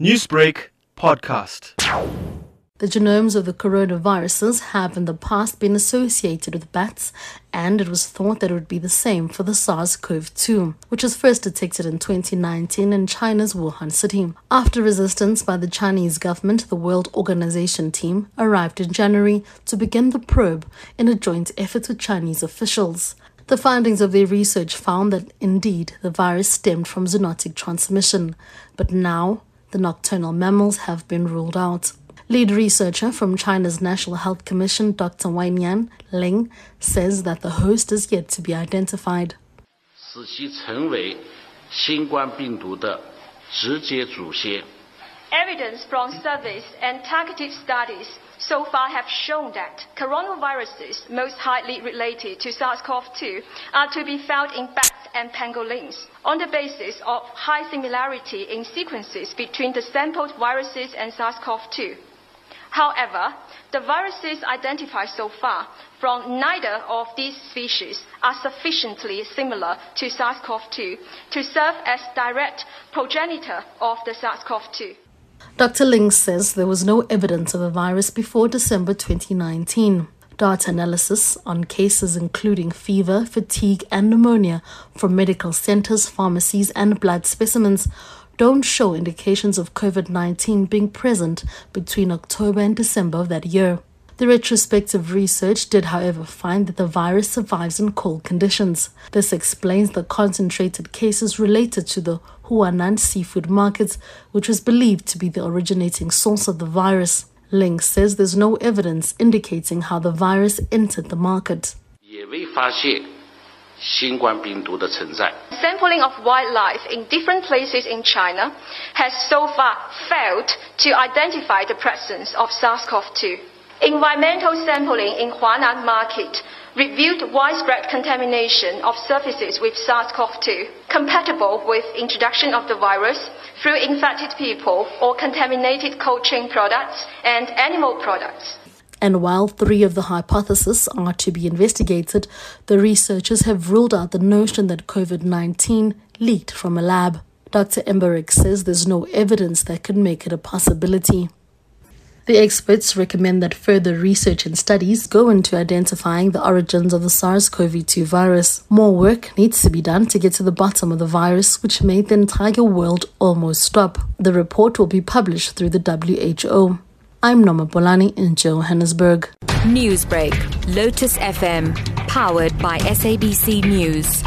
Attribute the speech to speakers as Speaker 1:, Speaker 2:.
Speaker 1: Newsbreak podcast.
Speaker 2: The genomes of the coronaviruses have in the past been associated with bats, and it was thought that it would be the same for the SARS CoV 2, which was first detected in 2019 in China's Wuhan city. After resistance by the Chinese government, the World Organization team arrived in January to begin the probe in a joint effort with Chinese officials. The findings of their research found that indeed the virus stemmed from zoonotic transmission, but now the nocturnal mammals have been ruled out. Lead researcher from China's National Health Commission, Dr. Wannian Liang, says that the host is yet to be identified.
Speaker 3: Evidence from surveys and targeted studies so far have shown that coronaviruses most highly related to SARS-CoV-2 are to be found in bats and pangolins on the basis of high similarity in sequences between the sampled viruses and SARS-CoV-2. However, the viruses identified so far from neither of these species are sufficiently similar to SARS-CoV-2 to serve as direct progenitor of the SARS-CoV-2.
Speaker 2: Dr. Liang says there was no evidence of a virus before December 2019. Data analysis on cases including fever, fatigue, and pneumonia from medical centers, pharmacies, and blood specimens don't show indications of COVID 19 being present between October and December of that year. The retrospective research did, however, find that the virus survives in cold conditions. This explains the concentrated cases related to the Huanan seafood markets, which was believed to be the originating source of the virus. Liang says there's no evidence indicating how the virus entered the market.
Speaker 3: Sampling of wildlife in different places in China has so far failed to identify the presence of SARS-CoV-2. Environmental sampling in Huanan market revealed widespread contamination of surfaces with SARS-CoV-2, compatible with introduction of the virus through infected people or contaminated cold chain products and animal products.
Speaker 2: And while three of the hypotheses are to be investigated, the researchers have ruled out the notion that COVID 19 leaked from a lab. Dr. Embarek says there's no evidence that could make it a possibility. The experts recommend that further research and studies go into identifying the origins of the SARS CoV 2 virus. More work needs to be done to get to the bottom of the virus, which made the entire world almost stop. The report will be published through the WHO. I'm Noma Bolani in Johannesburg.
Speaker 4: Newsbreak, Lotus FM, powered by SABC News.